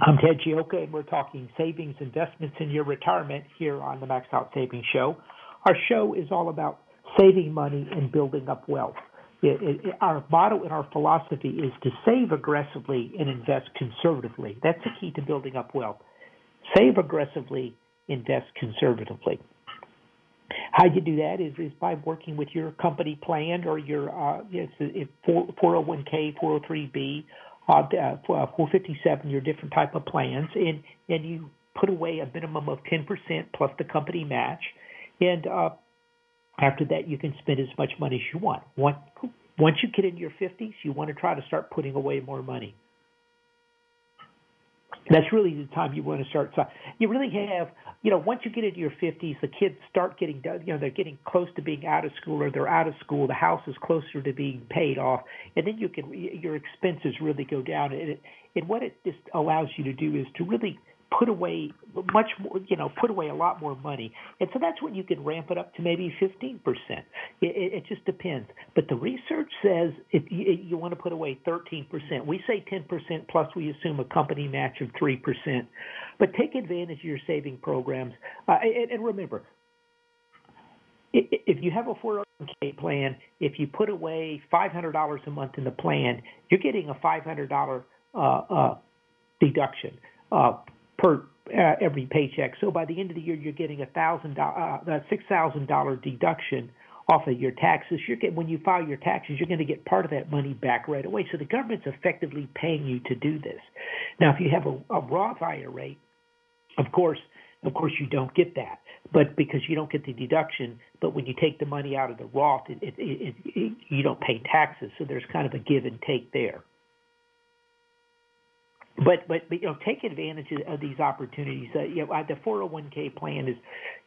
I'm Ted Gioka, and we're talking savings, investments, in your retirement here on the Max Out Savings Show. Our show is all about saving money and building up wealth. It, it, it, our motto and our philosophy is to save aggressively and invest conservatively. That's the key to building up wealth. Save aggressively, invest conservatively. How you do that is, is by working with your company plan or your uh, yes, 401k, 403b, uh, 457, your different type of plans, and and you put away a minimum of 10% plus the company match, and uh, after that you can spend as much money as you want. Once once you get in your 50s, you want to try to start putting away more money. That's really the time you want to start. So you really have, you know, once you get into your 50s, the kids start getting, done, you know, they're getting close to being out of school or they're out of school. The house is closer to being paid off, and then you can your expenses really go down. And, it, and what it just allows you to do is to really put away much more, you know, put away a lot more money. And so that's when you can ramp it up to maybe 15%. It, it, just depends. But the research says if you, you want to put away 13%, we say 10% plus we assume a company match of 3%. But take advantage of your saving programs. Uh, and, and remember, if you have a 401k plan, if you put away $500 a month in the plan, you're getting a $500 uh, uh, deduction. Uh, per uh, every paycheck. So by the end of the year, you're getting a thousand uh, six thousand dollar deduction off of your taxes. You're getting, when you file your taxes, you're going to get part of that money back right away. So the government's effectively paying you to do this. Now, if you have a, a Roth IRA, of course, of course, you don't get that, but because you don't get the deduction. But when you take the money out of the Roth, it, it, it, you don't pay taxes. So there's kind of a give and take there but but, but you know take advantage of these opportunities. Uh, you know, the 401k plan is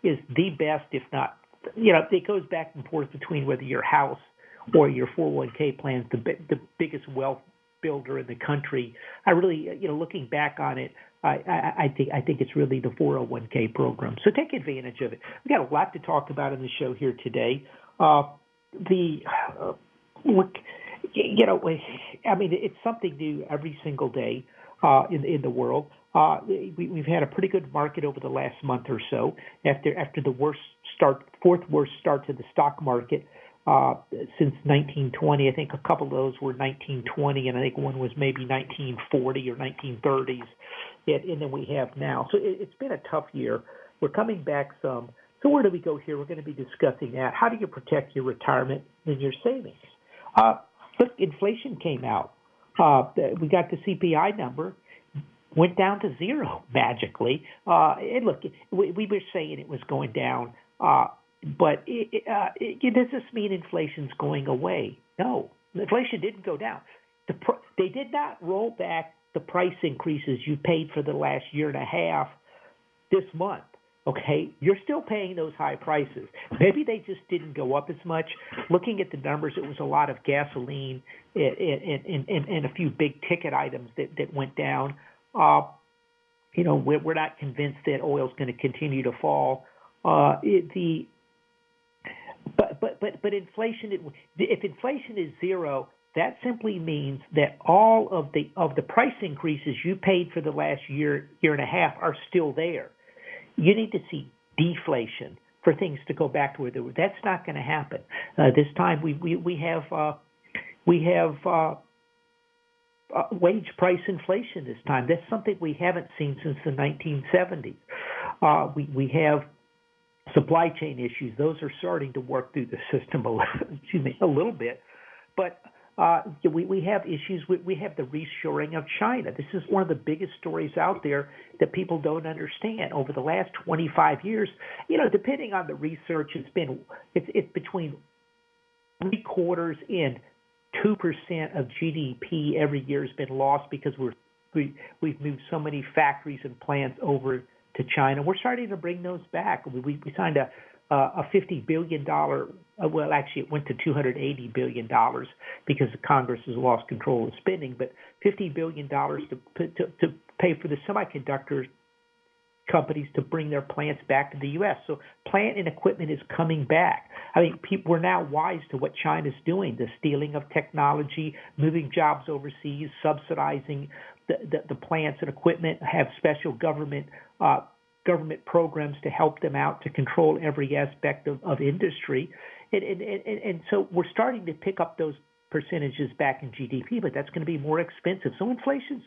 is the best, if not you know it goes back and forth between whether your house or your 401k plan is the the biggest wealth builder in the country. I really you know looking back on it. I, I, I think I think it's really the 401k program. So take advantage of it. We got a lot to talk about in the show here today. Uh, the uh, look, you know, I mean, it's something new every single day uh, in in the world. Uh, we, we've had a pretty good market over the last month or so. After after the worst start, fourth worst start to the stock market uh, since 1920. I think a couple of those were 1920, and I think one was maybe 1940 or 1930s. And, and then we have now. So it, it's been a tough year. We're coming back some. So where do we go here? We're going to be discussing that. How do you protect your retirement and your savings? Uh, look, inflation came out. Uh, we got the CPI number went down to zero magically. Uh, and look, we, we were saying it was going down, uh, but it, uh, it, does this mean inflation's going away? No, inflation didn't go down. The pr- they did not roll back the price increases you paid for the last year and a half this month. Okay, you're still paying those high prices. Maybe they just didn't go up as much. Looking at the numbers, it was a lot of gasoline and, and, and, and a few big ticket items that, that went down. Uh, you know, we're, not convinced that oil is going to continue to fall. Uh, it, the But but but but inflation. If inflation is zero, that simply means that all of the of the price increases you paid for the last year year and a half are still there. You need to see deflation for things to go back to where they were. That's not going to happen uh, this time. We we we have uh, we have uh, uh, wage price inflation this time. That's something we haven't seen since the 1970s. Uh, we we have supply chain issues. Those are starting to work through the system a, excuse me, a little bit, but uh, we, we have issues. With, we have the reshoring of China. This is one of the biggest stories out there that people don't understand. Over the last 25 years, you know, depending on the research, it's been it's, it's between three quarters and two percent of GDP every year has been lost because we're we, we've moved so many factories and plants over to China. We're starting to bring those back. We, we signed a a $50 billion, uh, well, actually, it went to $280 billion because Congress has lost control of spending, but $50 billion to, to, to pay for the semiconductor companies to bring their plants back to the U.S. So plant and equipment is coming back. I mean, people, we're now wise to what China's doing, the stealing of technology, moving jobs overseas, subsidizing the, the, the plants and equipment, have special government uh, government programs to help them out to control every aspect of, of industry. And, and, and, and so we're starting to pick up those percentages back in GDP, but that's going to be more expensive. So inflation's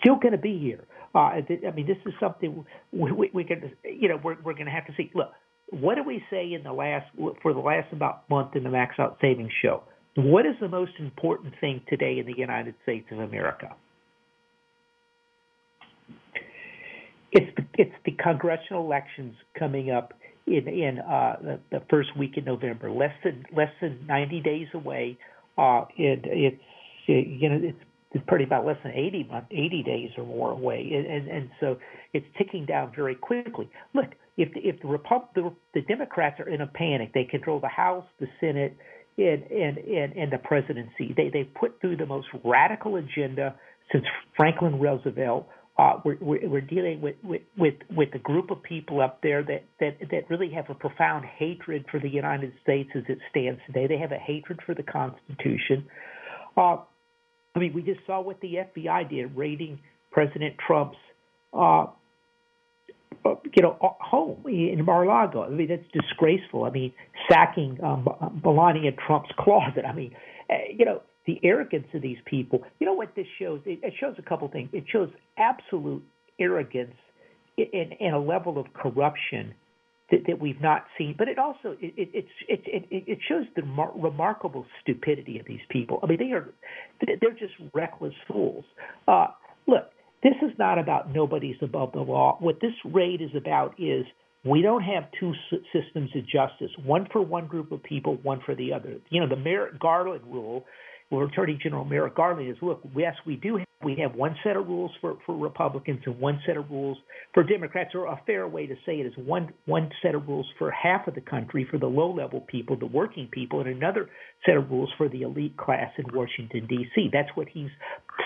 still going to be here. Uh, I mean, this is something we, we, we can, you know, we're, we're going to have to see. Look, what do we say in the last for the last about month in the Max Out Savings Show? What is the most important thing today in the United States of America? It's it's the congressional elections coming up in in uh, the, the first week in November, less than less than 90 days away. Uh, it, it's you know it's it's pretty about less than 80 month, 80 days or more away, and, and and so it's ticking down very quickly. Look, if the, if the Repub- the, the Democrats are in a panic, they control the House, the Senate, and and and, and the presidency. They they put through the most radical agenda since Franklin Roosevelt uh, we're, we're, dealing with, with, with, with a group of people up there that, that, that really have a profound hatred for the United States as it stands today. They have a hatred for the Constitution. Uh, I mean, we just saw what the FBI did, raiding President Trump's, uh, uh you know, uh, home in Mar-a-Lago. I mean, that's disgraceful. I mean, sacking um, Melania Trump's closet. I mean, uh, you know, the arrogance of these people. You know what this shows? It, it shows a couple things. It shows absolute arrogance and, and a level of corruption that, that we've not seen. But it also it it it it, it shows the mar- remarkable stupidity of these people. I mean, they are they're just reckless fools. Uh, look, this is not about nobody's above the law. What this raid is about is we don't have two systems of justice, one for one group of people, one for the other. You know, the Merrick Garland rule well, Attorney General Merrick Garland is, look, yes, we do have, we have one set of rules for, for Republicans and one set of rules for Democrats, or a fair way to say it is one one set of rules for half of the country, for the low level people, the working people, and another set of rules for the elite class in Washington D.C. That's what he's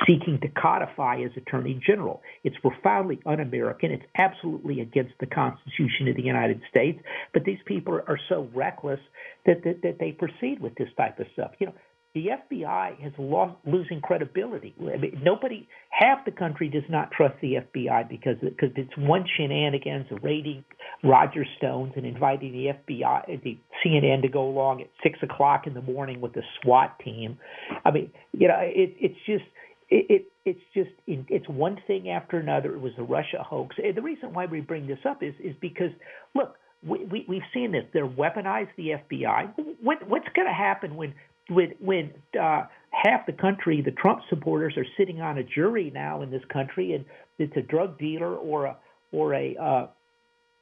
seeking to codify as Attorney General. It's profoundly un-American. It's absolutely against the Constitution of the United States. But these people are so reckless that that, that they proceed with this type of stuff. You know, the FBI has lost losing credibility. Nobody, half the country does not trust the FBI because because it's one shenanigans raiding Roger Stone's and inviting the FBI, the CNN to go along at six o'clock in the morning with the SWAT team. I mean, you know, it, it's just it, it it's just it's one thing after another. It was a Russia hoax. And the reason why we bring this up is is because look, we, we we've seen this. They're weaponized the FBI. What what's going to happen when when when uh, half the country, the Trump supporters, are sitting on a jury now in this country, and it's a drug dealer or a or a uh,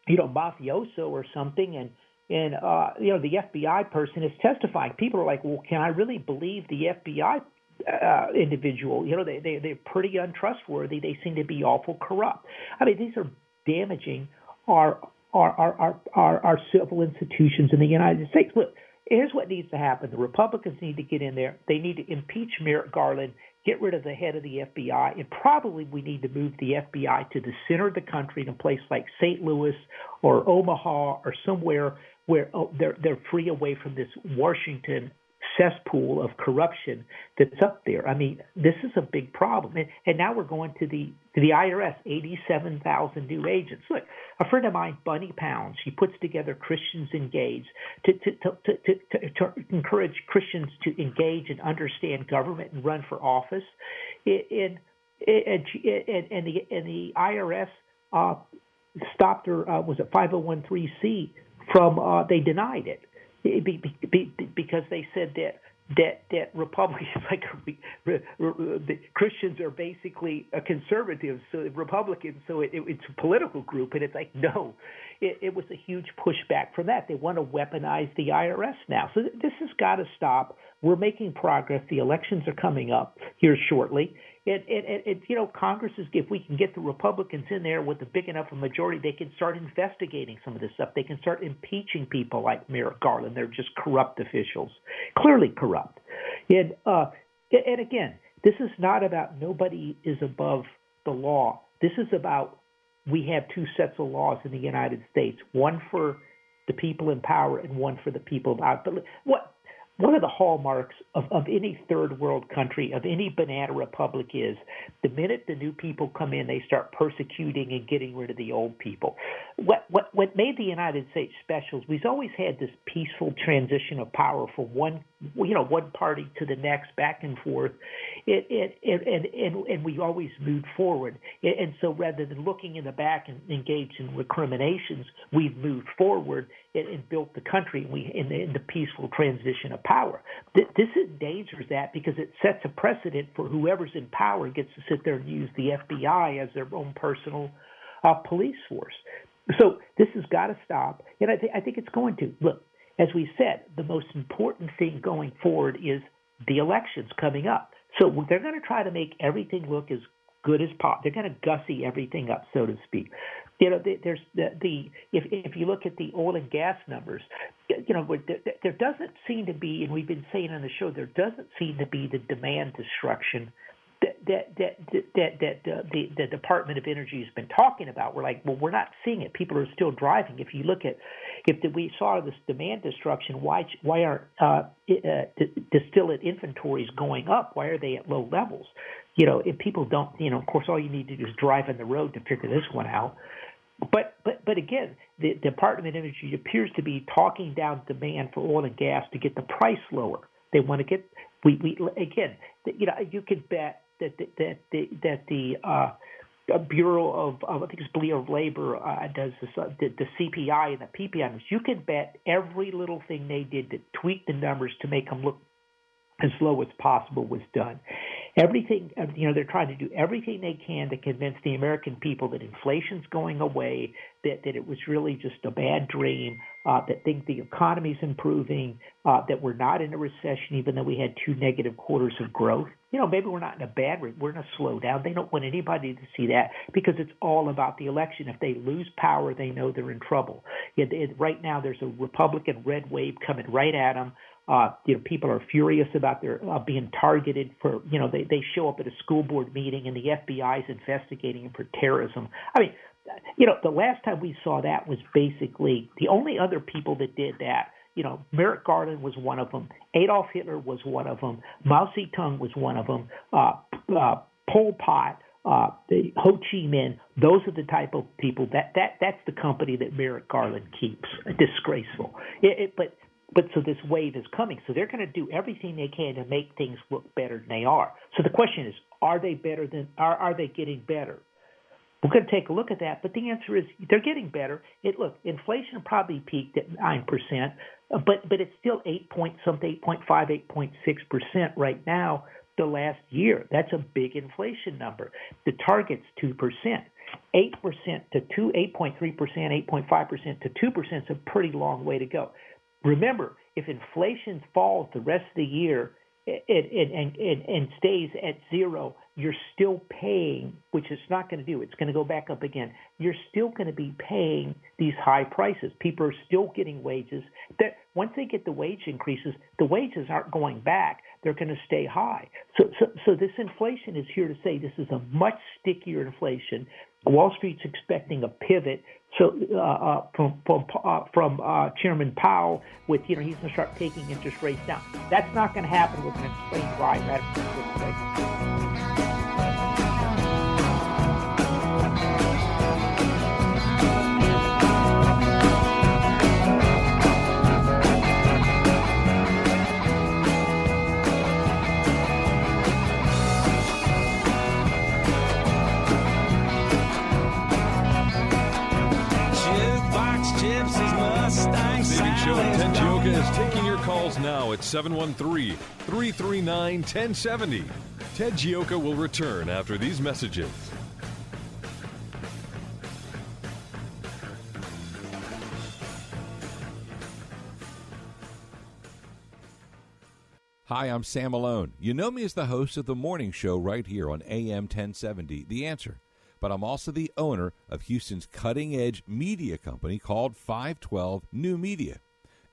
you know mafioso or something, and and uh, you know the FBI person is testifying. People are like, well, can I really believe the FBI uh, individual? You know, they they they're pretty untrustworthy. They seem to be awful corrupt. I mean, these are damaging our our our our, our civil institutions in the United States. Look Here's what needs to happen. The Republicans need to get in there. They need to impeach Merrick Garland, get rid of the head of the FBI, and probably we need to move the FBI to the center of the country in a place like St. Louis or Omaha or somewhere where oh, they're they're free away from this Washington cesspool of corruption that's up there. I mean, this is a big problem. And, and now we're going to the to the IRS, 87,000 new agents. Look, a friend of mine, Bunni Pound, she puts together Christians Engaged to, to, to, to, to encourage Christians to engage and understand government and run for office. And, and, and, and, the, and the IRS uh, stopped her, uh, was it 501c from, uh, they denied it because they said that that that Republicans like the Christians are basically a conservative, so Republicans, so it, it, it's a political group, and it's like no, it, it was a huge pushback from that. They want to weaponize the IRS now, so this has got to stop. We're making progress. The elections are coming up here shortly, and, and, and, you know, Congress is if we can get the Republicans in there with a big enough majority, they can start investigating some of this stuff. They can start impeaching people like Merrick Garland. They're just corrupt officials, clearly corrupt. And uh, and again, this is not about nobody is above the law. This is about we have two sets of laws in the United States, one for the people in power and one for the people out. But what one of the hallmarks of, of any third world country, of any banana republic is the minute the new people come in, they start persecuting and getting rid of the old people. What, what, what made the United States special is we've always had this peaceful transition of power from one, you know, one party to the next, back and forth. It, it, it, and, and, and we always moved forward. And so rather than looking in the back and engage in recriminations, we've moved forward and, and built the country we, in, the, in the peaceful transition of power. This endangers that because it sets a precedent for whoever's in power gets to sit there and use the FBI as their own personal uh, police force. So this has got to stop, and I, th- I think it's going to. Look, as we said, the most important thing going forward is the elections coming up. So they're going to try to make everything look as good as possible. They're going to gussy everything up, so to speak. You know, there's the, the if if you look at the oil and gas numbers, you know, there, there doesn't seem to be, and we've been saying on the show, there doesn't seem to be the demand destruction that that that that, that uh, the the Department of Energy has been talking about. We're like, well, we're not seeing it. People are still driving. If you look at if the, we saw this demand destruction, why why aren't uh, uh, distillate inventories going up? Why are they at low levels? You know, if people don't, you know, of course, all you need to do is drive on the road to figure this one out. But but but again, the Department of Energy appears to be talking down demand for oil and gas to get the price lower. They want to get we we again, you know, you could bet that that the, that the uh, Bureau of, of I think it's Bureau of Labor uh, does this, uh, the, the CPI and the PPI numbers. You can bet every little thing they did to tweak the numbers to make them look as low as possible was done everything you know they're trying to do everything they can to convince the American people that inflation's going away, that that it was really just a bad dream, uh, that think the economy's improving, uh, that we're not in a recession even though we had two negative quarters of growth. You know, maybe we're not in a bad we're in a slowdown. They don't want anybody to see that because it's all about the election. If they lose power, they know they're in trouble. It, it, right now, there's a Republican red wave coming right at them. Uh, you know, people are furious about their uh, being targeted for, you know, they, they show up at a school board meeting and the FBI is investigating them for terrorism. I mean, you know, the last time we saw that was basically the only other people that did that. You know, Merrick Garland was one of them. Adolf Hitler was one of them. Mao Zedong was one of them. Uh, uh, Pol Pot, uh, the Ho Chi Minh. Those are the type of people that that that's the company that Merrick Garland keeps. Disgraceful. It, it, but but so this wave is coming. So they're going to do everything they can to make things look better than they are. So the question is, are they better than are are they getting better? We're going to take a look at that, but the answer is they're getting better. It look, inflation probably peaked at nine percent, but but it's still eight point something, eight point five, eight point six percent right now. The last year, that's a big inflation number. The target's two percent. 8% to 2, 8.3%, 8.5% to 2% is a pretty long way to go. Remember, if inflation falls the rest of the year and, and, and, and stays at zero, you're still paying, which it's not going to do. It's going to go back up again. You're still going to be paying these high prices. People are still getting wages. That once they get the wage increases, the wages aren't going back. They're going to stay high. So, so, so this inflation is here to say this is a much stickier inflation. Wall Street's expecting a pivot so uh, uh, from from, uh, from uh, Chairman Powell with you know he's going to start taking interest rates down. That's not going to happen. We're going to explain why. Is taking your calls now at 713 339 1070. Ted Gioka will return after these messages. Hi, I'm Sam Malone. You know me as the host of the morning show right here on AM 1070, The Answer. But I'm also the owner of Houston's cutting edge media company called 512 New Media.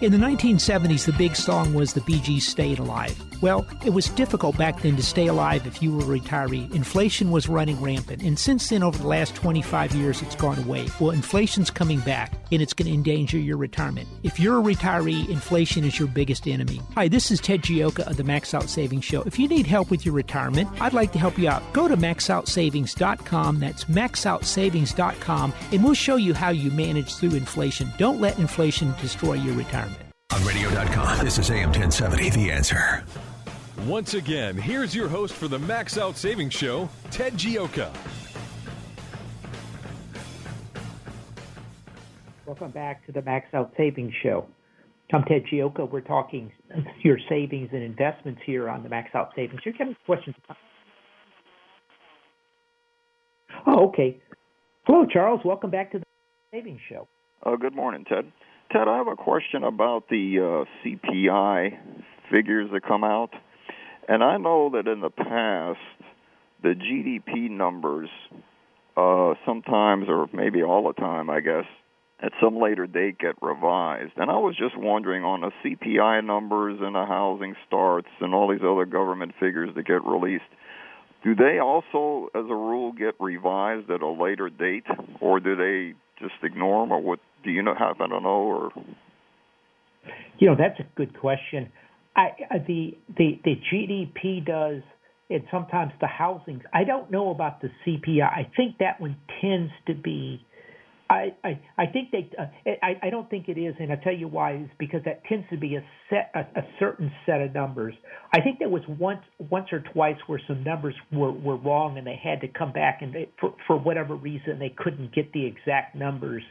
In the 1970s, the big song was the Bee Gees Stayin' Alive. Well, it was difficult back then to stay alive if you were a retiree. Inflation was running rampant, and since then, over the last 25 years, it's gone away. Well, inflation's coming back, and it's going to endanger your retirement. If you're a retiree, inflation is your biggest enemy. Hi, this is Ted Gioka of the Max Out Savings Show. If you need help with your retirement, I'd like to help you out. Go to maxoutsavings.com. That's maxoutsavings.com, and we'll show you how you manage through inflation. Don't let inflation destroy your retirement. On radio.com, this is AM 1070, The Answer. Once again, here's your host for the Max Out Savings Show, Ted Gioka. Welcome back to the Max Out Savings Show. I'm Ted Gioka. We're talking your savings and investments here on the Max Out Savings. You're any questions. Oh, okay. Hello, Charles. Welcome back to the Savings Show. Uh, good morning, Ted. Ted, I have a question about the uh, CPI figures that come out. And I know that in the past, the GDP numbers uh, sometimes, or maybe all the time, I guess, at some later date get revised. And I was just wondering on the CPI numbers and the housing starts and all these other government figures that get released, do they also, as a rule, get revised at a later date, or do they just ignore them, or what? Do you know happen to know, or? You know, that's a good question. I, the the the GDP does, and sometimes the housing. I don't know about the CPI. I think that one tends to be I, I, I think they. Uh, I, I don't think it is, and I'll tell you why. Is because that tends to be a set, a, a certain set of numbers. I think there was once, once or twice where some numbers were, were wrong, and they had to come back, and they, for, for whatever reason, they couldn't get the exact numbers.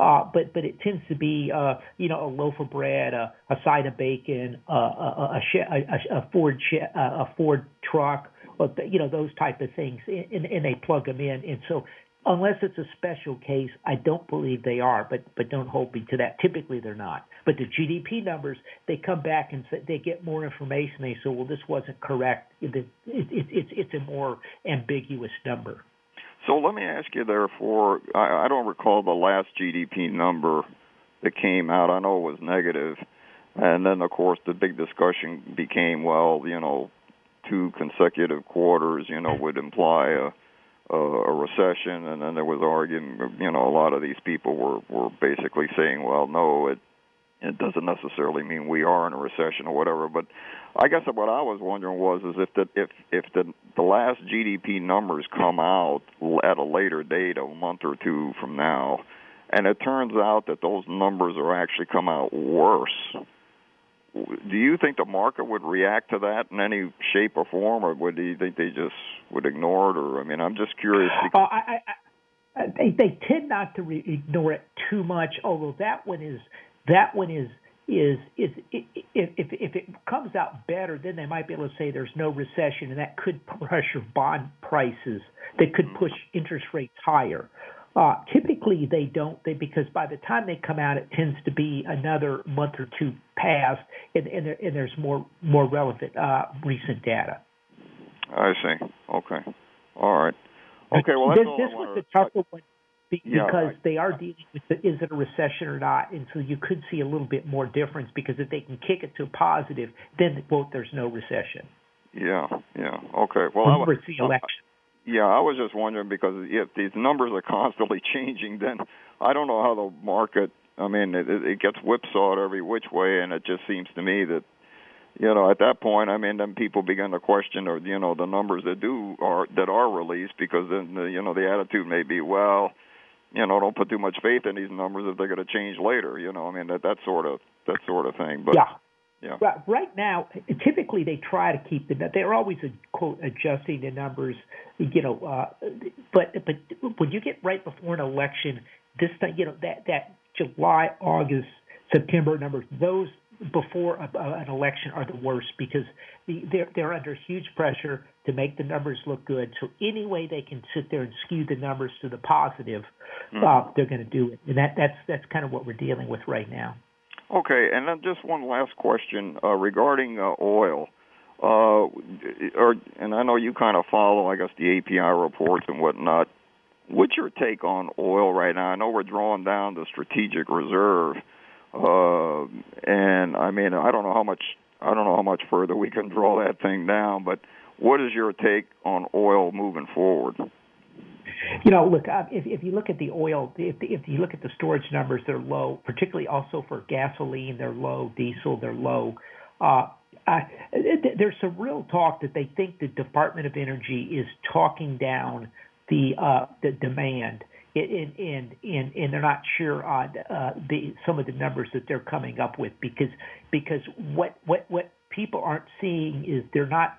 Uh, but but it tends to be uh, you know a loaf of bread, a, a side of bacon, uh, a, a, a, a Ford a Ford truck, or you know those type of things, and, and they plug them in. And so Unless it's a special case, I don't believe they are, but but don't hold me to that. Typically, they're not. But the GDP numbers, they come back and say, they get more information. They say, well, this wasn't correct. It, it, it, it's it's a more ambiguous number. So let me ask you, therefore, I, I don't recall the last GDP number that came out. I know it was negative, And then, of course, the big discussion became, well, you know, two consecutive quarters, you know, would imply a a, a recession, and then there was arguing. You know, a lot of these people were were basically saying, well, no, it it doesn't necessarily mean we are in a recession or whatever. But I guess what I was wondering was is if the if if the the last GDP numbers come out at a later date, a month or two from now, and it turns out that those numbers are actually come out worse. Do you think the market would react to that in any shape or form, or would you think they just would ignore it? Or I mean, I'm just curious. Because... Uh, I, I, they they tend not to re- ignore it too much, although that one is that one is is is if if if it comes out better, then they might be able to say there's no recession, and that could pressure bond prices. That could push interest rates higher. Uh, typically, they don't. They because by the time they come out, it tends to be another month or two past, and and, there, and there's more more relevant uh, recent data. I see. Okay. All right. Okay. Well, that's this, this was the tougher one because right. they are dealing with the, is it a recession or not, and so you could see a little bit more difference because if they can kick it to a positive, then quote there's no recession. Yeah. Yeah. Okay. Well, I, it's the uh, election. Yeah, I was just wondering because if these numbers are constantly changing, then I don't know how the market. I mean, it, it gets whipsawed every which way, and it just seems to me that you know at that point, I mean, then people begin to question or you know the numbers that do are that are released because then the, you know the attitude may be well, you know, don't put too much faith in these numbers if they're going to change later. You know, I mean that that sort of that sort of thing. But yeah. yeah. Right, right now, typically they try to keep the. They're always quote adjusting the numbers, you know. Uh, but but when you get right before an election, this thing, you know, that that July, August, September numbers, those before a, a, an election are the worst because the, they're they're under huge pressure to make the numbers look good. So any way they can sit there and skew the numbers to the positive, uh, they're going to do it. And that that's that's kind of what we're dealing with right now. Okay, and then just one last question uh, regarding uh, oil. Uh, or, and I know you kind of follow, I guess, the API reports and whatnot. What's your take on oil right now? I know we're drawing down the strategic reserve, uh, and I mean, I don't know how much, I don't know how much further we can draw that thing down. But what is your take on oil moving forward? You know, look, uh, if, if you look at the oil, if, if you look at the storage numbers, they're low, particularly also for gasoline, they're low, diesel, they're low. Uh, uh, there's some real talk that they think the Department of Energy is talking down the uh, the demand, and and and and they're not sure on uh, the some of the numbers that they're coming up with because because what what what people aren't seeing is they're not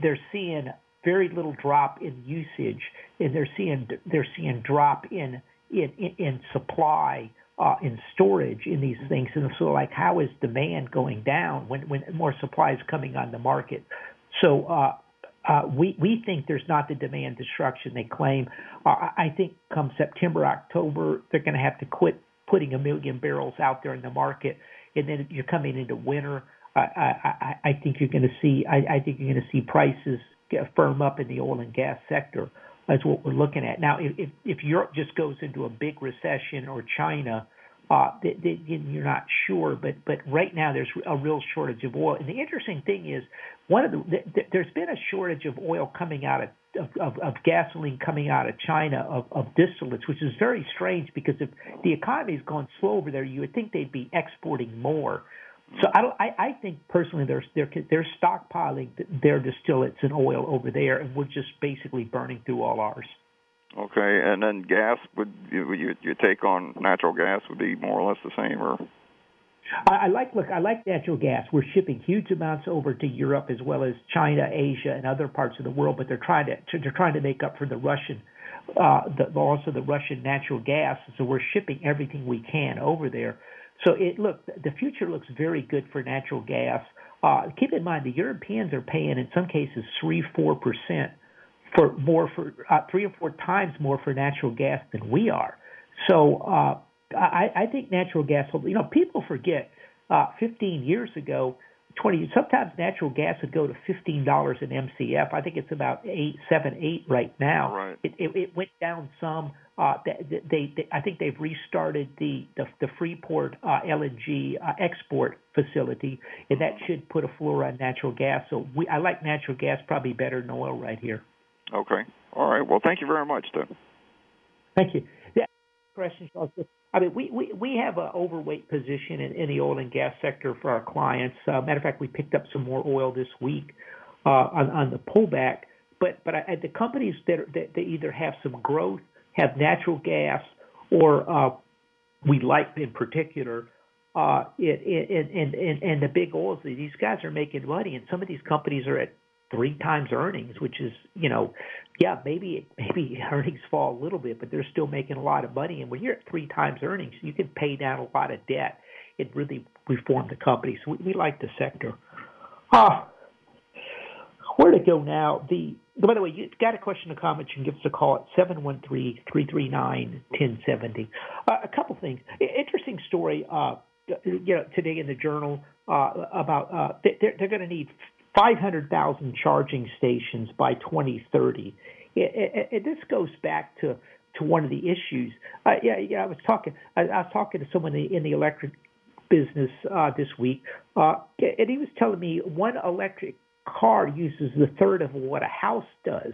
they're seeing very little drop in usage, and they're seeing they're seeing drop in in in, in supply. Uh, in storage in these things, and so like how is demand going down when when more supply is coming on the market? So uh, uh, we we think there's not the demand destruction they claim. Uh, I think come September October they're going to have to quit putting a million barrels out there in the market, and then you're coming into winter. I I, I think you're going to see I, I think you're going to see prices firm up in the oil and gas sector. That's what we're looking at now. If, if Europe just goes into a big recession or China, uh, they, they, you're not sure. But but right now there's a real shortage of oil. And the interesting thing is, one of the, the there's been a shortage of oil coming out of of, of, gasoline coming out of China of, of distillates, which is very strange because if the economy's gone slow over there, you would think they'd be exporting more. So I don't. I, I think personally, they're they're they're stockpiling their distillates and oil over there, and we're just basically burning through all ours. Okay, and then gas would you, you, your take on natural gas would be more or less the same, or I, I like look. I like natural gas. We're shipping huge amounts over to Europe as well as China, Asia, and other parts of the world. But they're trying to they're trying to make up for the Russian, uh, the, also the Russian natural gas. So we're shipping everything we can over there. So it look the future looks very good for natural gas. Uh, keep in mind the Europeans are paying in some cases three four percent for more for uh, three or four times more for natural gas than we are. So uh, I, I think natural gas will. You know, people forget. Uh, 15 years ago, twenty. Sometimes natural gas would go to fifteen dollars an MCF. I think it's about eight, seven, eight right now. Right. It, it, it went down some. Uh, they, they, they, I think they've restarted the the, the Freeport uh, LNG uh, export facility, and that should put a floor on natural gas. So we, I like natural gas probably better than oil right here. Okay. All right. Well, thank you very much, Ted. Thank you. Yeah, question, Charles. I mean, we, we, we have an overweight position in, in the oil and gas sector for our clients. Uh, matter of fact, we picked up some more oil this week uh, on, on the pullback. But but I, the companies that, that that either have some growth, have natural gas, or uh, we like in particular, uh, it, it, and, and and the big oils. These guys are making money, and some of these companies are at three times earnings, which is, you know, yeah, maybe maybe earnings fall a little bit, but they're still making a lot of money. And when you're at three times earnings, you can pay down a lot of debt. It really reformed the company. So we, we like the sector. Ah, where to go now? The by the way, you got a question or comment, you can give us a call at 713-339-1070. Uh, a couple things. Interesting story, uh, you know, today in the journal uh, about uh, they're, they're going to need 500,000 charging stations by 2030. It, it, this goes back to, to one of the issues. Uh, yeah, yeah, I was talking. I, I was talking to someone in the electric business uh, this week, uh, and he was telling me one electric car uses the third of what a house does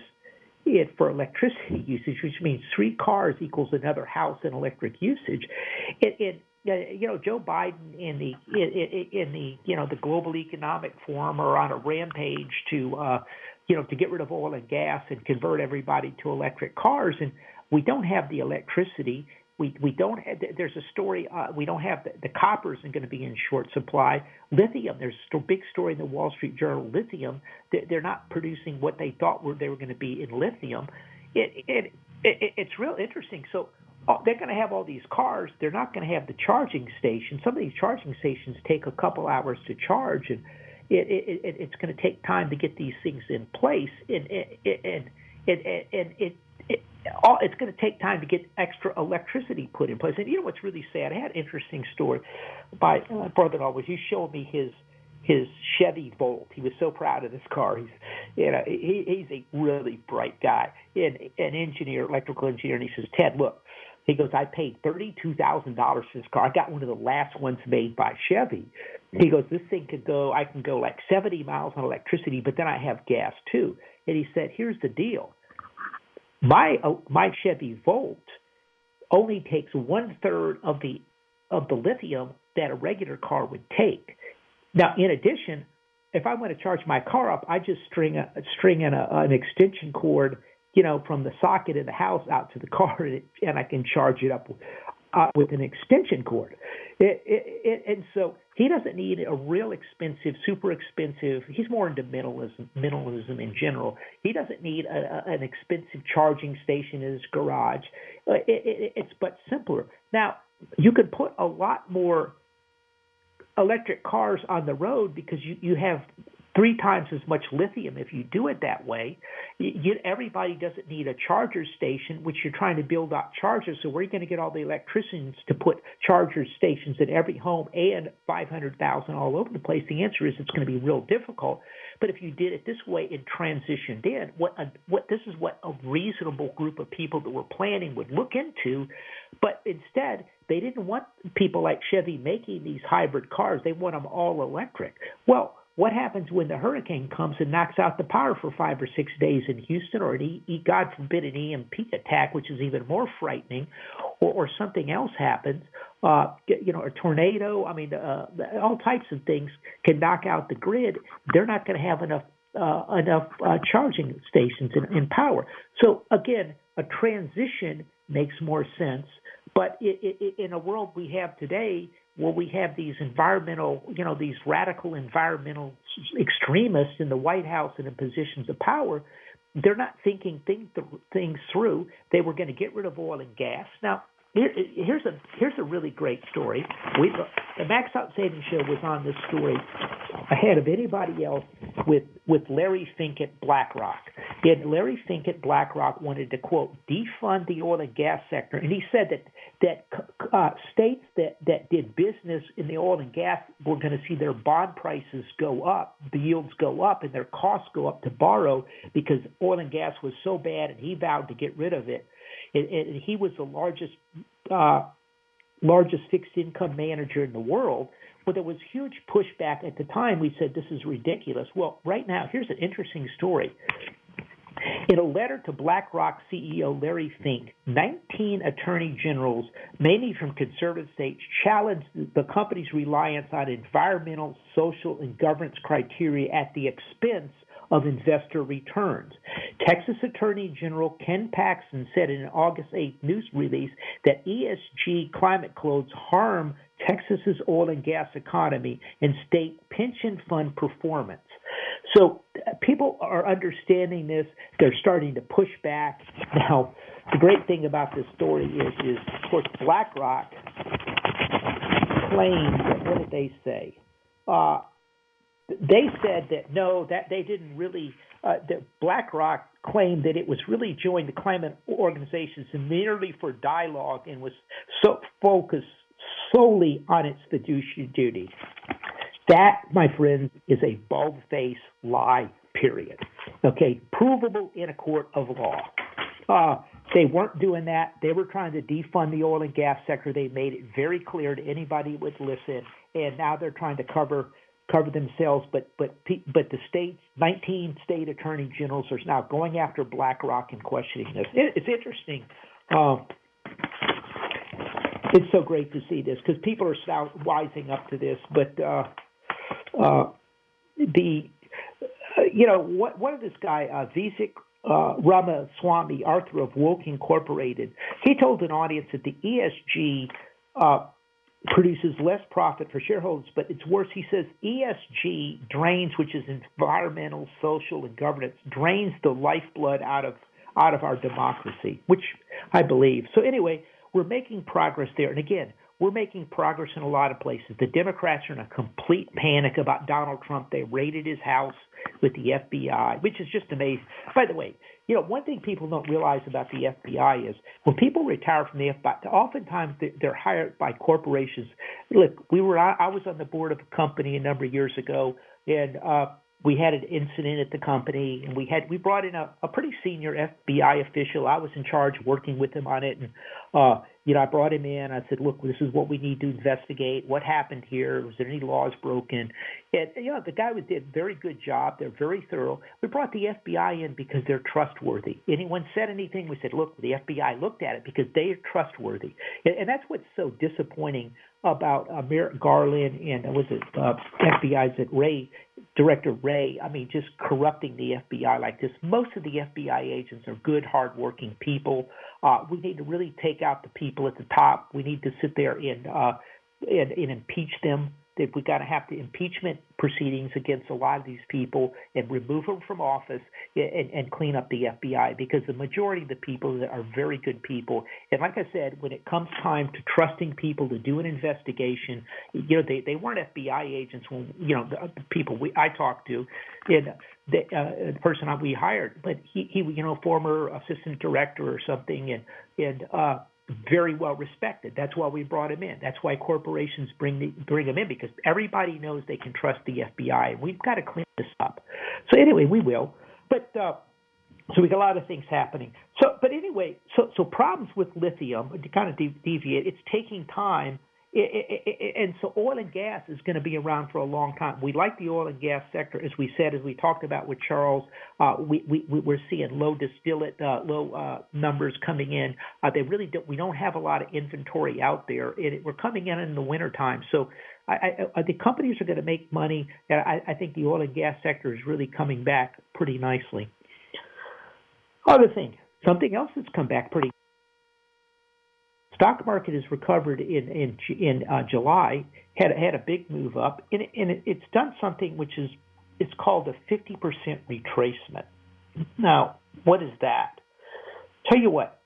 it for electricity usage, which means three cars equals another house in electric usage. It, it you know, Joe Biden in the in, the you know the Global Economic Forum are on a rampage to uh, you know to get rid of oil and gas and convert everybody to electric cars, and we don't have the electricity. We we don't. Have, there's a story. Uh, we don't have the, the copper isn't going to be in short supply. Lithium. There's a big story in the Wall Street Journal. Lithium. They're not producing what they thought were they were going to be in lithium. It, it, it it's real interesting. So they're going to have all these cars. They're not going to have the charging stations. Some of these charging stations take a couple hours to charge, and it, it, it, it's going to take time to get these things in place. And and and, and, and it it, all, it's going to take time to get extra electricity put in place. And you know what's really sad? I had an interesting story. by My uh, brother-in-law was he showed me his his Chevy Volt. He was so proud of this car. He's you know he, he's a really bright guy, an, an engineer, electrical engineer. And he says, Ted, look. He goes, I paid thirty-two thousand dollars for this car. I got one of the last ones made by Chevy. He goes, this thing could go. I can go like seventy miles on electricity, but then I have gas too. And he said, here's the deal my uh, my Chevy Volt only takes one third of the of the lithium that a regular car would take. Now, in addition, if I want to charge my car up, I just string a string in a, an extension cord, you know, from the socket in the house out to the car, and, it, and I can charge it up uh, with an extension cord. It, it, and so he doesn't need a real expensive, super expensive. He's more into minimalism, minimalism in general. He doesn't need a, a, an expensive charging station in his garage. Uh, it's but simpler. Now you could put a lot more electric cars on the road because you, you have three times as much lithium if you do it that way. You, everybody doesn't need a charger station, which you're trying to build out chargers. So where are you going to get all the electricians to put charger stations in every home and 500,000 all over the place? The answer is it's going to be real difficult. But if you did it this way and transitioned in, what a, what this is what a reasonable group of people that were planning would look into. But instead, they didn't want people like Chevy making these hybrid cars. They want them all electric. Well what happens when the hurricane comes and knocks out the power for five or six days in Houston, or an e, God forbid an EMP attack, which is even more frightening, or, or something else happens? Uh, you know, a tornado. I mean, uh, all types of things can knock out the grid. They're not going to have enough uh, enough uh, charging stations in power. So again, a transition makes more sense. But it, it, in a world we have today, where we have these environmental, you know, these radical environmental extremists in the White House and in positions of power, they're not thinking things, through. They were going to get rid of oil and gas. Now, here, here's a here's a really great story. We the Max Out Savings Show was on this story ahead of anybody else with with Larry Fink at BlackRock. And Larry Fink at BlackRock wanted to quote defund the oil and gas sector, and he said that that uh, states that that did business in the oil and gas were going to see their bond prices go up, the yields go up, and their costs go up to borrow because oil and gas was so bad, and he vowed to get rid of it. And, and he was the largest uh, largest fixed income manager in the world. But there was huge pushback at the time. We said this is ridiculous. Well, right now, here's an interesting story. In a letter to BlackRock CEO Larry Fink, 19 attorney generals, mainly from conservative states, challenged the company's reliance on environmental, social, and governance criteria at the expense of investor returns. Texas Attorney General Ken Paxton said in an August 8th news release that ESG climate codes harm Texas's oil and gas economy and state pension fund performance. So people are understanding this. They're starting to push back. Now, the great thing about this story is, is of course, BlackRock claimed. What did they say? Uh, they said that no, that they didn't really. Uh, that BlackRock claimed that it was really joined the climate organizations merely for dialogue and was so focused solely on its fiduciary duty. That, my friends, is a bald faced lie, period. Okay, provable in a court of law. Uh, they weren't doing that. They were trying to defund the oil and gas sector. They made it very clear to anybody who would listen, and now they're trying to cover cover themselves. But but but the states, 19 state attorney generals, are now going after BlackRock and questioning this. It, it's interesting. Uh, it's so great to see this because people are now wising up to this. But uh, uh, the uh, you know what one of this guy uh, Vivek uh, Ramaswamy, Arthur of Woke Incorporated, he told an audience that the ESG uh, produces less profit for shareholders, but it's worse. He says ESG drains, which is environmental, social, and governance, drains the lifeblood out of out of our democracy, which I believe. So anyway, we're making progress there. And again, we're making progress in a lot of places. The Democrats are in a complete panic about Donald Trump. They raided his house with the FBI, which is just amazing. By the way, you know, one thing people don't realize about the FBI is when people retire from the FBI, oftentimes they're hired by corporations. Look, we were I was on the board of a company a number of years ago, and uh, we had an incident at the company, and we had we brought in a, a pretty senior FBI official. I was in charge, working with him on it, and uh, you know, I brought him in. I said, "Look, this is what we need to investigate. What happened here? Was there any laws broken?" And you know, the guy did a very good job. They're very thorough. We brought the FBI in because they're trustworthy. Anyone said anything, we said, "Look, the FBI looked at it because they are trustworthy." And, and that's what's so disappointing about uh, Merrick Garland and uh, was it uh, FBI's at Wray Director Wray, I mean, just corrupting the FBI like this. Most of the FBI agents are good, hardworking people. Uh, we need to really take out the people at the top. We need to sit there and uh, and, and impeach them that we got to have the impeachment proceedings against a lot of these people and remove them from office and, and clean up the FBI because the majority of the people are very good people. And like I said, when it comes time to trusting people to do an investigation, you know they they weren't FBI agents when you know the people we I talked to, and the, uh, the person we hired, but he he you know former assistant director or something, and and uh very well respected. That's why we brought him in. That's why corporations bring the, bring him in because everybody knows they can trust the FBI. We've got to clean this up. So anyway, we will. But uh, so we got a lot of things happening. So, but anyway, so so problems with lithium to kind of deviate. It's taking time and so oil and gas is going to be around for a long time. We like the oil and gas sector, as we said, as we talked about with Charles. Uh, we, we we're seeing low distillate, uh, low uh, numbers coming in. Uh, they really don't. We don't have a lot of inventory out there. It, we're coming in in the wintertime, so I, I, think companies are going to make money. And I, I think the oil and gas sector is really coming back pretty nicely. Other thing, something else that's come back pretty stock market has recovered in in in uh, July, had had a big move up, and, and it's done something which is it's called a 50% retracement. Now, what is that? Tell you what,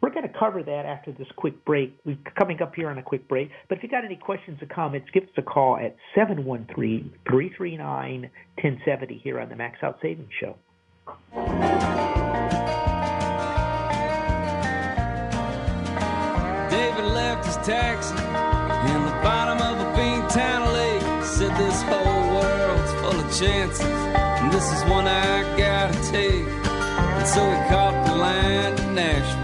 we're going to cover that after this quick break. We're coming up here on a quick break. But if you got any questions or comments, give us a call at 713-339-1070 here on the Max Out Savings Show. taxi in the bottom of a Beantown lake. Said this whole world's full of chances, and this is one I gotta take. And so we caught the line to Nashville.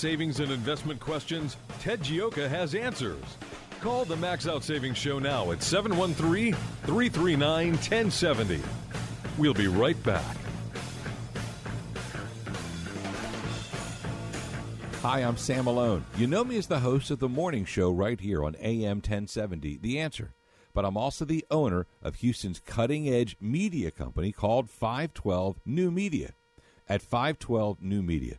Savings and investment questions, Ted Gioka has answers. Call the Max Out Savings Show now at 713 339 1070. We'll be right back. Hi, I'm Sam Malone. You know me as the host of the morning show right here on AM 1070, The Answer. But I'm also the owner of Houston's cutting edge media company called 512 New Media. At 512 New Media,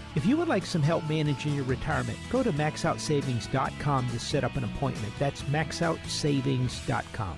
If you would like some help managing your retirement, go to maxoutsavings.com to set up an appointment. That's maxoutsavings.com.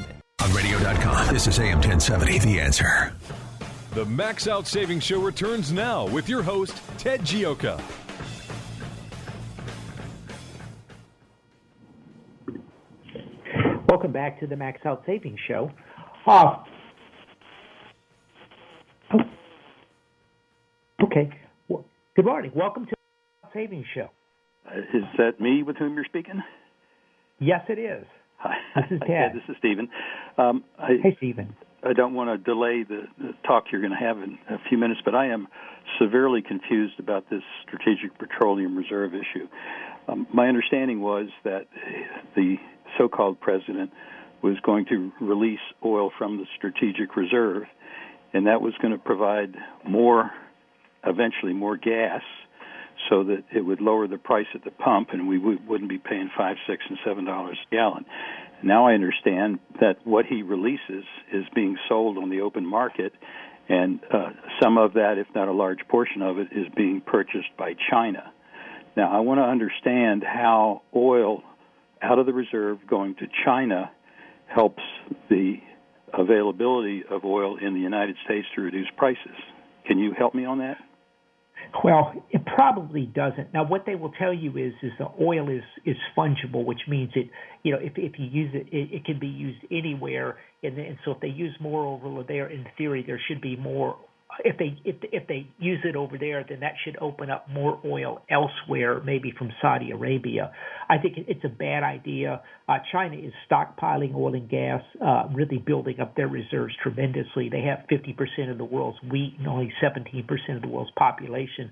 On radio.com, this is AM 1070, The Answer. The Max Out Savings Show returns now with your host, Ted Gioka. Welcome back to the Max Out Savings Show. Uh, oh. Okay. Well, good morning. Welcome to the Savings Show. Uh, is that me with whom you're speaking? Yes, it is. Hi. This is Ted. this is Stephen. Um, I, hey, Stephen. I don't want to delay the, the talk you're going to have in a few minutes, but I am severely confused about this strategic petroleum reserve issue. Um, my understanding was that the so-called president was going to release oil from the strategic reserve, and that was going to provide more, eventually more gas, so that it would lower the price at the pump, and we wouldn't be paying five, six, and seven dollars a gallon. Now I understand that what he releases is being sold on the open market, and uh, some of that, if not a large portion of it, is being purchased by China. Now I want to understand how oil out of the reserve going to China helps the availability of oil in the United States to reduce prices. Can you help me on that? Well, it probably doesn't. Now, what they will tell you is is the oil is is fungible, which means it, you know, if if you use it, it, it can be used anywhere. And, and so, if they use more over there, in theory, there should be more if they if if they use it over there, then that should open up more oil elsewhere, maybe from Saudi Arabia. I think it's a bad idea. Uh, China is stockpiling oil and gas, uh, really building up their reserves tremendously. They have 50% of the world's wheat and only 17% of the world's population.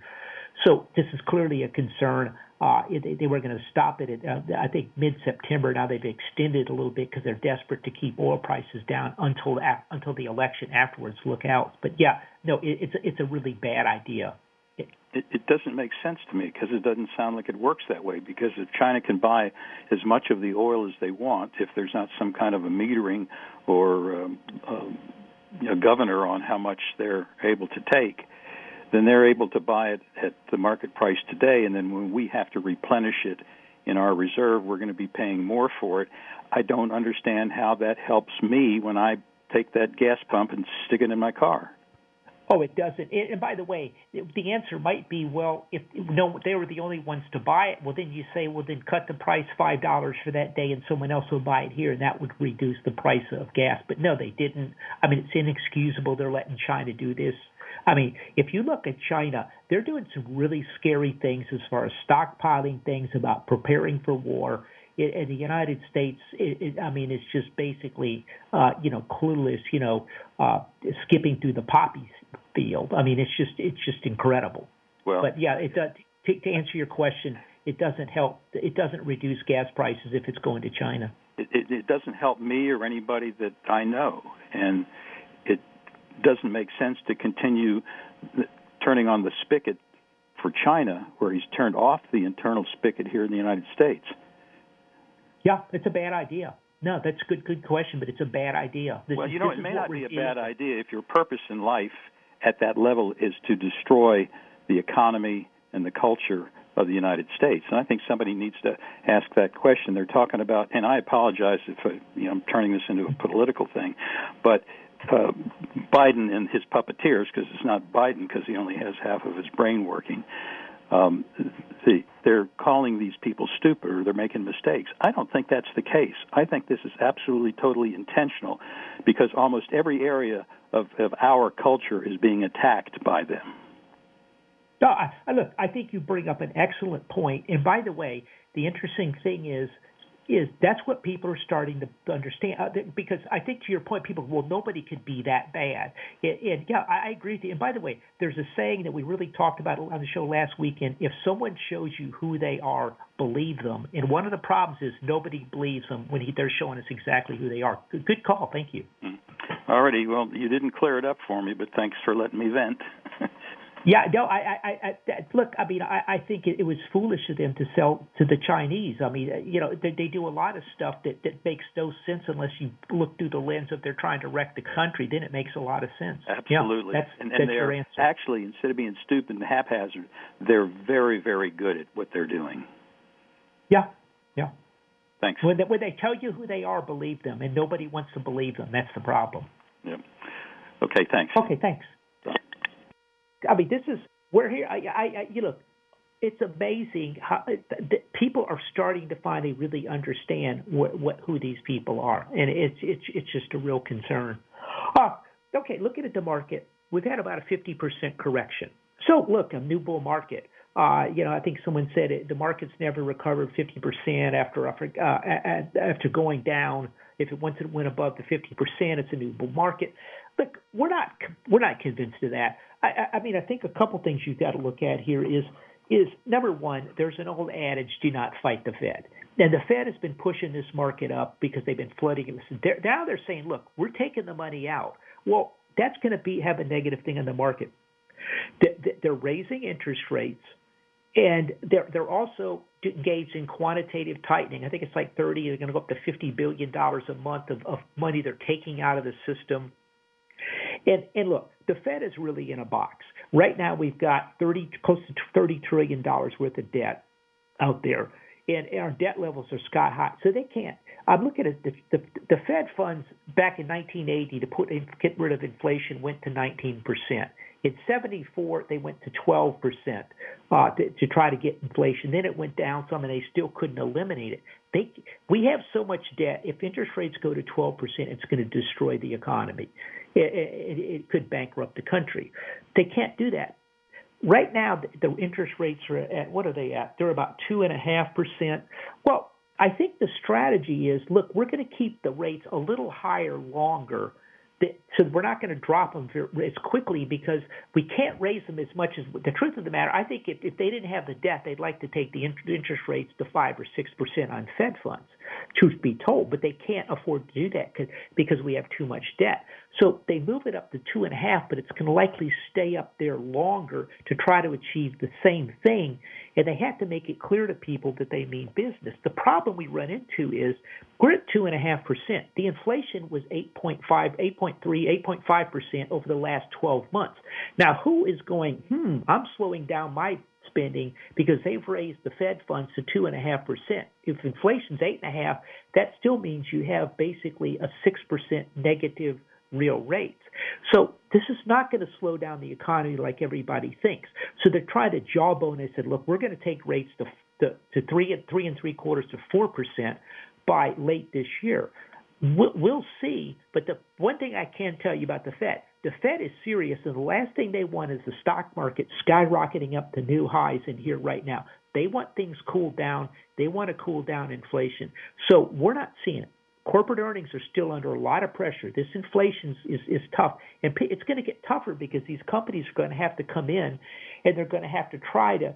So this is clearly a concern. Uh, they, they were going to stop it at, uh, I think, mid-September. Now they've extended a little bit because they're desperate to keep oil prices down until until the election afterwards. Look out! But yeah, no, it, it's it's a really bad idea. It, it, doesn't make sense to me because it doesn't sound like it works that way. Because if China can buy as much of the oil as they want, if there's not some kind of a metering or um, uh, a governor on how much they're able to take, then they're able to buy it at the market price today. And then when we have to replenish it in our reserve, we're going to be paying more for it. I don't understand how that helps me when I take that gas pump and stick it in my car. Oh, it doesn't. And by the way, the answer might be, well, if no, they were the only ones to buy it. Well, then you say, well, then cut the price five dollars for that day, and someone else will buy it here, and that would reduce the price of gas. But no, they didn't. I mean, it's inexcusable. They're letting China do this. I mean, if you look at China, they're doing some really scary things as far as stockpiling things about preparing for war in the United States, it, it, I mean, it's just basically, uh, you know, clueless, you know, uh, skipping through the poppy field. I mean, it's just, it's just incredible. Well, but yeah, it does. To, to answer your question, it doesn't help. It doesn't reduce gas prices if it's going to China. It, it, it doesn't help me or anybody that I know, and it doesn't make sense to continue turning on the spigot for China where he's turned off the internal spigot here in the United States. Yeah, it's a bad idea. No, that's a good good question, but it's a bad idea. This well, you know, it may not be a bad idea if your purpose in life at that level is to destroy the economy and the culture of the United States. And I think somebody needs to ask that question. They're talking about, and I apologize if I, you know, I'm turning this into a political thing, but uh, Biden and his puppeteers, because it's not Biden because he only has half of his brain working um, the, they're calling these people stupid or they're making mistakes. I don't think that's the case. I think this is absolutely totally intentional because almost every area of, of our culture is being attacked by them. No, I, look, I think you bring up an excellent point. And by the way, the interesting thing is is that's what people are starting to understand. Uh, because I think to your point, people, well, nobody could be that bad. And, and yeah, I, I agree with you. And by the way, there's a saying that we really talked about on the show last weekend. If someone shows you who they are, believe them. And one of the problems is nobody believes them when he, they're showing us exactly who they are. Good, good call. Thank you. Mm. Alrighty. Well, you didn't clear it up for me, but thanks for letting me vent. Yeah, no, I, I, I look. I mean, I, I think it, it was foolish of them to sell to the Chinese. I mean, uh, you know, they, they do a lot of stuff that that makes no sense unless you look through the lens of they're trying to wreck the country. Then it makes a lot of sense. Absolutely, yeah, that's, and, and that's they're actually instead of being stupid and haphazard, they're very, very good at what they're doing. Yeah, yeah. Thanks. When they, when they tell you who they are, believe them, and nobody wants to believe them. That's the problem. Yeah. Okay. Thanks. Okay. Thanks. I mean, this is we're here. I, I, I you know, it's amazing how people are starting to finally really understand what, what who these people are, and it's it's it's just a real concern. Uh, okay, looking at the market, we've had about a fifty percent correction. So look, a new bull market. Uh, you know, I think someone said it, the market's never recovered 50% after uh, after going down. If it once it went above the 50%, it's a new bull market. Look, we're not we're not convinced of that. I, I mean, I think a couple things you've got to look at here is is number one, there's an old adage: do not fight the Fed. And the Fed has been pushing this market up because they've been flooding it. They're, now they're saying, look, we're taking the money out. Well, that's going to be have a negative thing on the market. They're raising interest rates, and they're they're also engaged in quantitative tightening. I think it's like 30. They're going to go up to 50 billion dollars a month of, of money they're taking out of the system. And and look, the Fed is really in a box. Right now, we've got 30, close to 30 trillion dollars worth of debt out there, and and our debt levels are sky high. So they can't. I'm looking at the, the, the Fed funds back in 1980 to put in, get rid of inflation went to 19 percent. In 74, they went to 12 percent uh, to, to try to get inflation. Then it went down some, and they still couldn't eliminate it. They, we have so much debt. If interest rates go to 12 percent, it's going to destroy the economy it, it, it could bankrupt the country. They can't do that. Right now, the interest rates are at what are they at? They're about two and a half percent. Well, I think the strategy is look, we're going to keep the rates a little higher longer so we're not going to drop them as quickly because we can't raise them as much as the truth of the matter. I think if, if they didn't have the debt, they'd like to take the interest rates to five or six percent on Fed funds. Truth be told, but they can't afford to do that because we have too much debt. So they move it up to two and a half, but it's going to likely stay up there longer to try to achieve the same thing. And they have to make it clear to people that they mean business. The problem we run into is we're at two and a half percent. The inflation was 8.5, 8.3, 8.5 percent over the last 12 months. Now, who is going? Hmm, I'm slowing down my spending because they've raised the Fed funds to two and a half percent. If inflation's eight and a half, that still means you have basically a six percent negative real rates. So this is not going to slow down the economy like everybody thinks. So they're trying to jawbone and said, look, we're going to take rates to, to, to three and three and three quarters to four percent by late this year. We'll, we'll see. But the one thing I can tell you about the Fed, the Fed is serious, and the last thing they want is the stock market skyrocketing up to new highs in here right now. They want things cooled down. They want to cool down inflation. So we're not seeing it. Corporate earnings are still under a lot of pressure. This inflation is, is tough, and it's going to get tougher because these companies are going to have to come in, and they're going to have to try to.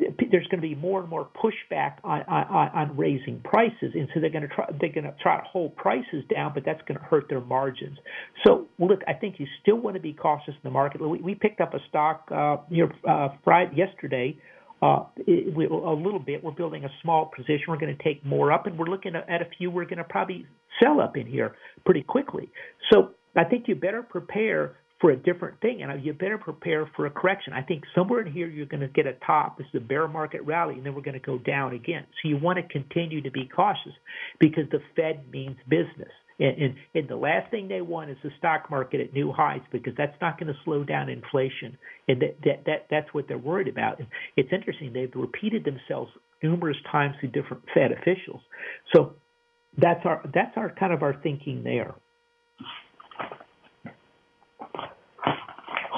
There's going to be more and more pushback on, on, on raising prices, and so they're going to try they're going to try to hold prices down, but that's going to hurt their margins. So, look, I think you still want to be cautious in the market. We, we picked up a stock uh, near uh, Friday yesterday Uh, it, we, a little bit. We're building a small position. We're going to take more up, and we're looking at a few we're going to probably sell up in here pretty quickly. So I think you better prepare for a different thing, and you better prepare for a correction. I think somewhere in here you're going to get a top. This is a bear market rally, and then we're going to go down again. So you want to continue to be cautious because the Fed means business. And, and, and the last thing they want is the stock market at new highs because that's not going to slow down inflation. And that, that, that that's what they're worried about. And it's interesting. They've repeated themselves numerous times to different Fed officials. So that's our that's our kind of our thinking there.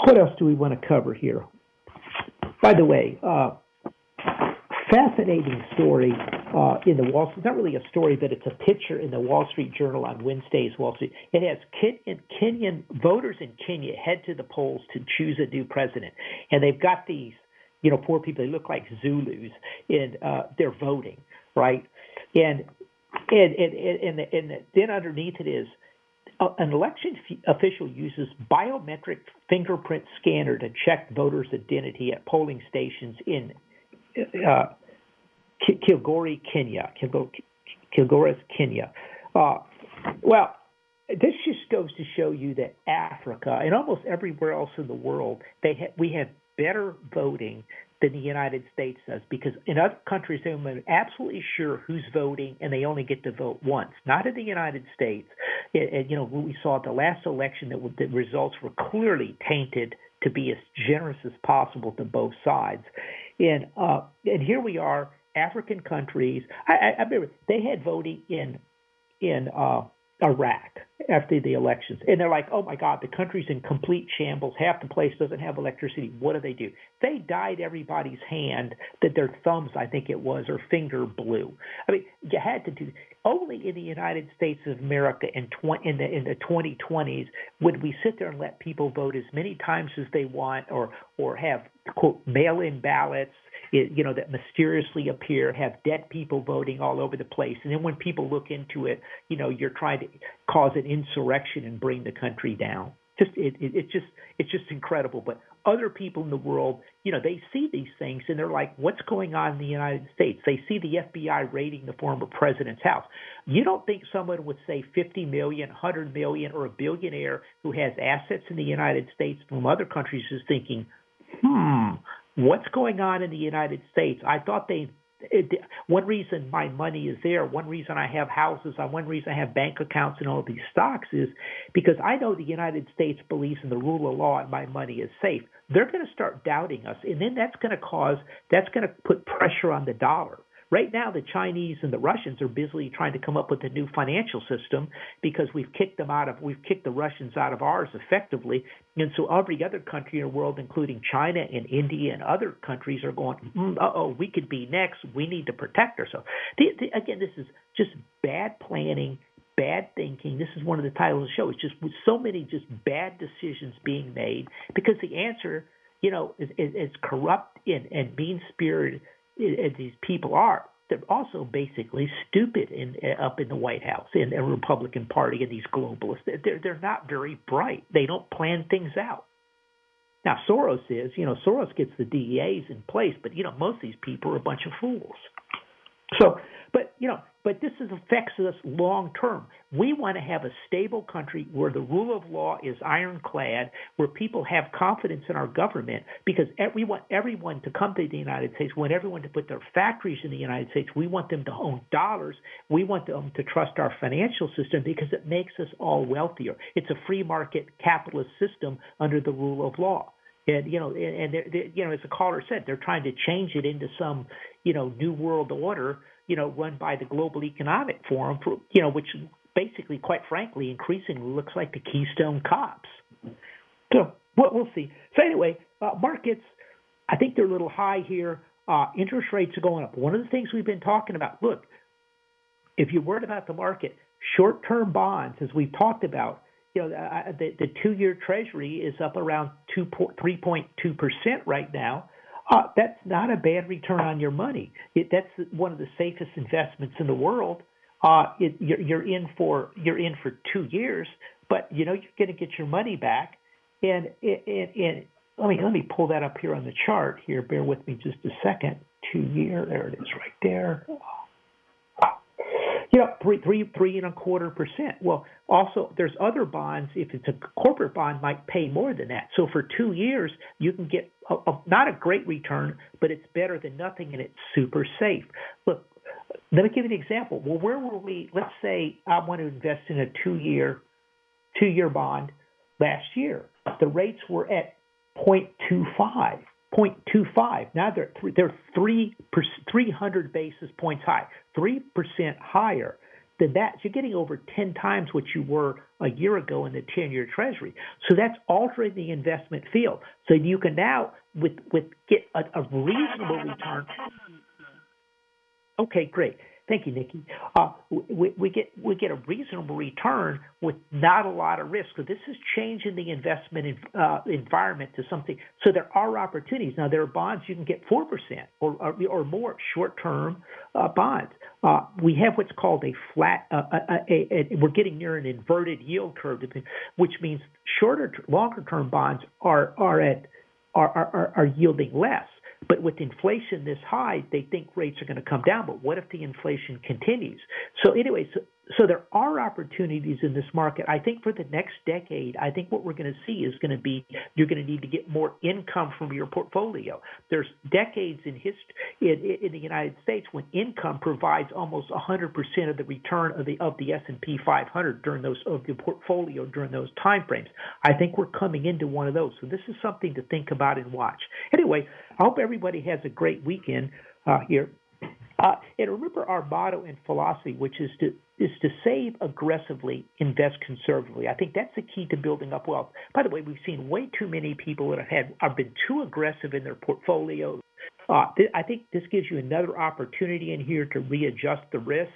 What else do we want to cover here? By the way, uh, fascinating story uh, in the Wall. It's not really a story, but it's a picture in the Wall Street Journal on Wednesday's Wall Street. It has Kenyan, Kenyan voters in Kenya head to the polls to choose a new president, and they've got these, you know, poor people. They look like Zulus, and uh, they're voting, right? And and and and, and, then underneath it is uh, an election official uses biometric fingerprint scanner to check voters' identity at polling stations in uh, Kilgore, Kenya. Kilgore, Kenya. Uh, well, this just goes to show you that Africa and almost everywhere else in the world, they ha- we have better voting than the United States does because in other countries they're absolutely sure who's voting and they only get to vote once. Not in the United States. It, it, you know, we saw at the last election that the results were clearly tainted to be as generous as possible to both sides. And uh, and here we are African countries. I, I, I remember they had voting in in uh, Iraq after the elections, and they're like, "Oh my God, the country's in complete shambles. Half the place doesn't have electricity. What do they do?" They dyed everybody's hand that their thumbs, I think it was, or finger blue. I mean, you had to do. Only in the United States of America in, tw- in the in the 2020s would we sit there and let people vote as many times as they want, or or have quote mail-in ballots you know, that mysteriously appear, have dead people voting all over the place. And then when people look into it, you know, you're trying to cause an insurrection and bring the country down. Just it, it, it's just it's just incredible. But other people in the world, you know, they see these things and they're like, what's going on in the United States? They see the FBI raiding the former president's house. You don't think someone would say 50 million, 100 million, or a billionaire who has assets in the United States from other countries is thinking, hmm, what's going on in the United States. I thought they it, one reason my money is there, one reason I have houses, one reason I have bank accounts and all these stocks is because I know the United States believes in the rule of law and my money is safe. They're going to start doubting us, and then that's going to cause that's going to put pressure on the dollar. Right now, the Chinese and the Russians are busily trying to come up with a new financial system because we've kicked them out of we've kicked the Russians out of ours effectively, and so every other country in the world, including China and India and other countries, are going, mm, "Uh oh, we could be next. We need to protect ourselves." The, the, again, this is just bad planning, bad thinking. This is one of the titles of the show. It's just so many just bad decisions being made because the answer, you know, is, is, is corrupt and, and mean spirited Uh, these people are. They're also basically stupid in, uh, up in the White House in the Republican Party and these globalists. They're they're not very bright. They don't plan things out. Now Soros is, you know, Soros gets the DEAs in place, but you know, most of these people are a bunch of fools. So, but you know, but this is, affects us long term. We want to have a stable country where the rule of law is ironclad, where people have confidence in our government, because we want everyone to come to the United States. We want everyone to put their factories in the United States. We want them to own dollars. We want them to trust our financial system because it makes us all wealthier. It's a free market capitalist system under the rule of law. And you know, and they're, they're, you know, as the caller said, they're trying to change it into some, you know, new world order you know, run by the Global Economic Forum, for, you know, which basically, quite frankly, increasingly looks like the Keystone Cops. So we'll, we'll see. So anyway, uh, markets, I think they're a little high here. Uh, interest rates are going up. One of the things we've been talking about, look, if you're worried about the market, short-term bonds, as we've talked about, you know, uh, the, the two-year Treasury is up around 3.2 percent right now. Uh, that's not a bad return on your money. It, that's one of the safest investments in the world. Uh, it, you're, you're in for you're in for two years, but you know you're going to get your money back. And, and, and let me let me pull that up here on the chart. Here, bear with me just a second. Two year, there it is, right there you know, three, three, three and a quarter percent. Well, also there's other bonds. If it's a corporate bond, might pay more than that. So for two years, you can get a, a, not a great return, but it's better than nothing, and it's super safe. Look, let me give you an example. Well, where were we? Let's say I want to invest in a two-year, two-year bond last year. The rates were at 0.25. 0.25. Now they're they're three 300 basis points high, three percent higher than that. You're getting over 10 times what you were a year ago in the 10-year Treasury. So that's altering the investment field. So you can now with with get a, a reasonable return. Okay, great. Thank you, Nikki. Uh, we, we, get we get a reasonable return with not a lot of risk. So this is changing the investment in, uh, environment to something. So there are opportunities now. There are bonds you can get four percent or, or, or more short-term uh, bonds. Uh, we have what's called a flat. Uh, a, a, a, we're getting near an inverted yield curve, which means shorter, longer-term bonds are are at are, are, are yielding less. But with inflation this high, they think rates are going to come down. But what if the inflation continues? So anyway, so, so there are opportunities in this market. I think for the next decade, I think what we're going to see is going to be you're going to need to get more income from your portfolio. There's decades in history in, in the United States when income provides almost 100% of the return of the of the S&P 500 during those of the portfolio during those time frames. I think we're coming into one of those. So this is something to think about and watch. Anyway, I hope everybody has a great weekend uh, here. Uh, and remember our motto and philosophy, which is to is to save aggressively, invest conservatively. I think that's the key to building up wealth. By the way, we've seen way too many people that have had have been too aggressive in their portfolios. Uh, th- I think this gives you another opportunity in here to readjust the risk.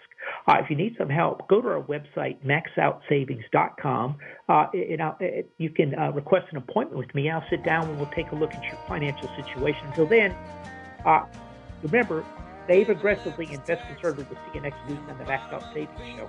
Uh, if you need some help, go to our website, maxoutsavings.com. Uh, and I'll, you can uh, request an appointment with me. I'll sit down and we'll take a look at your financial situation. Until then, uh, remember, Save aggressively, invest conservatively. We'll see you next week on the Out Savings Show.